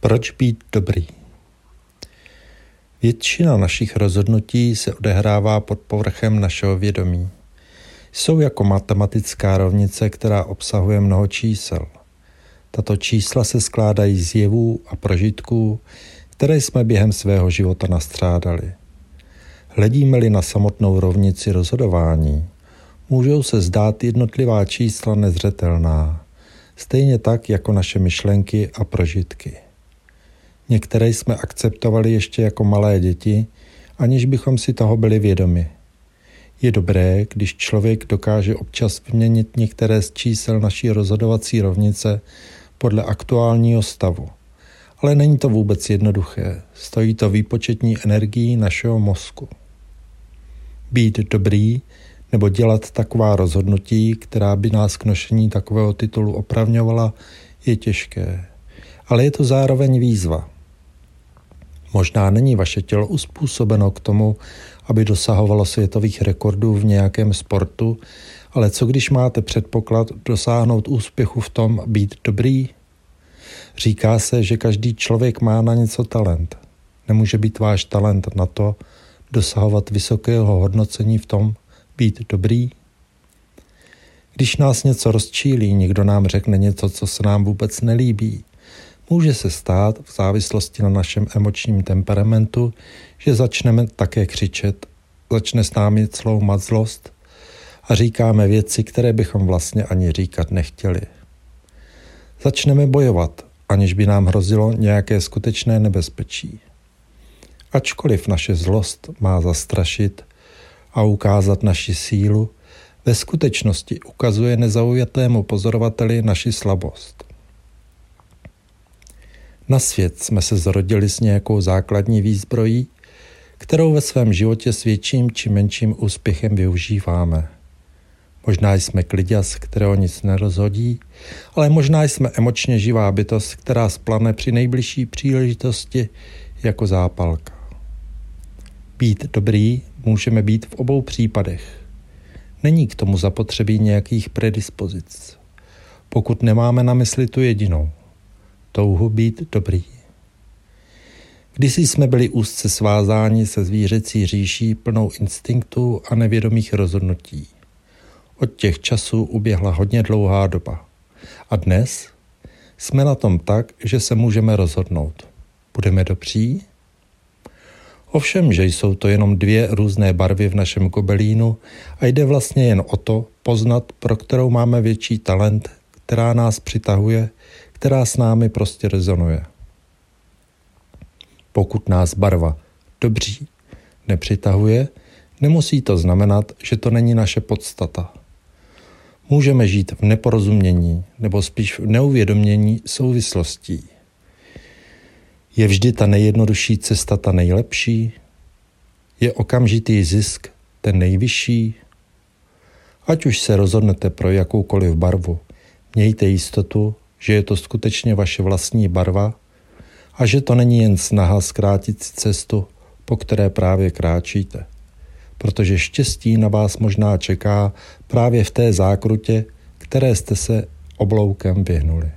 Proč být dobrý? Většina našich rozhodnutí se odehrává pod povrchem našeho vědomí. Jsou jako matematická rovnice, která obsahuje mnoho čísel. Tato čísla se skládají z jevů a prožitků, které jsme během svého života nastřádali. Hledíme-li na samotnou rovnici rozhodování, můžou se zdát jednotlivá čísla nezřetelná, stejně tak jako naše myšlenky a prožitky. Některé jsme akceptovali ještě jako malé děti, aniž bychom si toho byli vědomi. Je dobré, když člověk dokáže občas vyměnit některé z čísel naší rozhodovací rovnice podle aktuálního stavu. Ale není to vůbec jednoduché. Stojí to výpočetní energií našeho mozku. Být dobrý nebo dělat taková rozhodnutí, která by nás k nošení takového titulu opravňovala, je těžké. Ale je to zároveň výzva. Možná není vaše tělo uspůsobeno k tomu, aby dosahovalo světových rekordů v nějakém sportu, ale co když máte předpoklad dosáhnout úspěchu v tom být dobrý? Říká se, že každý člověk má na něco talent. Nemůže být váš talent na to dosahovat vysokého hodnocení v tom být dobrý? Když nás něco rozčílí, někdo nám řekne něco, co se nám vůbec nelíbí, Může se stát v závislosti na našem emočním temperamentu, že začneme také křičet, začne s námi cloumat zlost a říkáme věci, které bychom vlastně ani říkat nechtěli. Začneme bojovat, aniž by nám hrozilo nějaké skutečné nebezpečí. Ačkoliv naše zlost má zastrašit a ukázat naši sílu, ve skutečnosti ukazuje nezaujatému pozorovateli naši slabost. Na svět jsme se zrodili s nějakou základní výzbrojí, kterou ve svém životě s větším či menším úspěchem využíváme. Možná jsme kliděs, kterého nic nerozhodí, ale možná jsme emočně živá bytost, která splane při nejbližší příležitosti jako zápalka. Být dobrý můžeme být v obou případech. Není k tomu zapotřebí nějakých predispozic, pokud nemáme na mysli tu jedinou touhu být dobrý. Kdysi jsme byli úzce svázáni se zvířecí říší plnou instinktů a nevědomých rozhodnutí. Od těch časů uběhla hodně dlouhá doba. A dnes jsme na tom tak, že se můžeme rozhodnout. Budeme dobří? Ovšem, že jsou to jenom dvě různé barvy v našem gobelínu a jde vlastně jen o to poznat, pro kterou máme větší talent, která nás přitahuje která s námi prostě rezonuje. Pokud nás barva dobří nepřitahuje, nemusí to znamenat, že to není naše podstata. Můžeme žít v neporozumění nebo spíš v neuvědomění souvislostí. Je vždy ta nejjednodušší cesta ta nejlepší? Je okamžitý zisk ten nejvyšší? Ať už se rozhodnete pro jakoukoliv barvu, mějte jistotu, že je to skutečně vaše vlastní barva a že to není jen snaha zkrátit si cestu, po které právě kráčíte. Protože štěstí na vás možná čeká právě v té zákrutě, které jste se obloukem vyhnuli.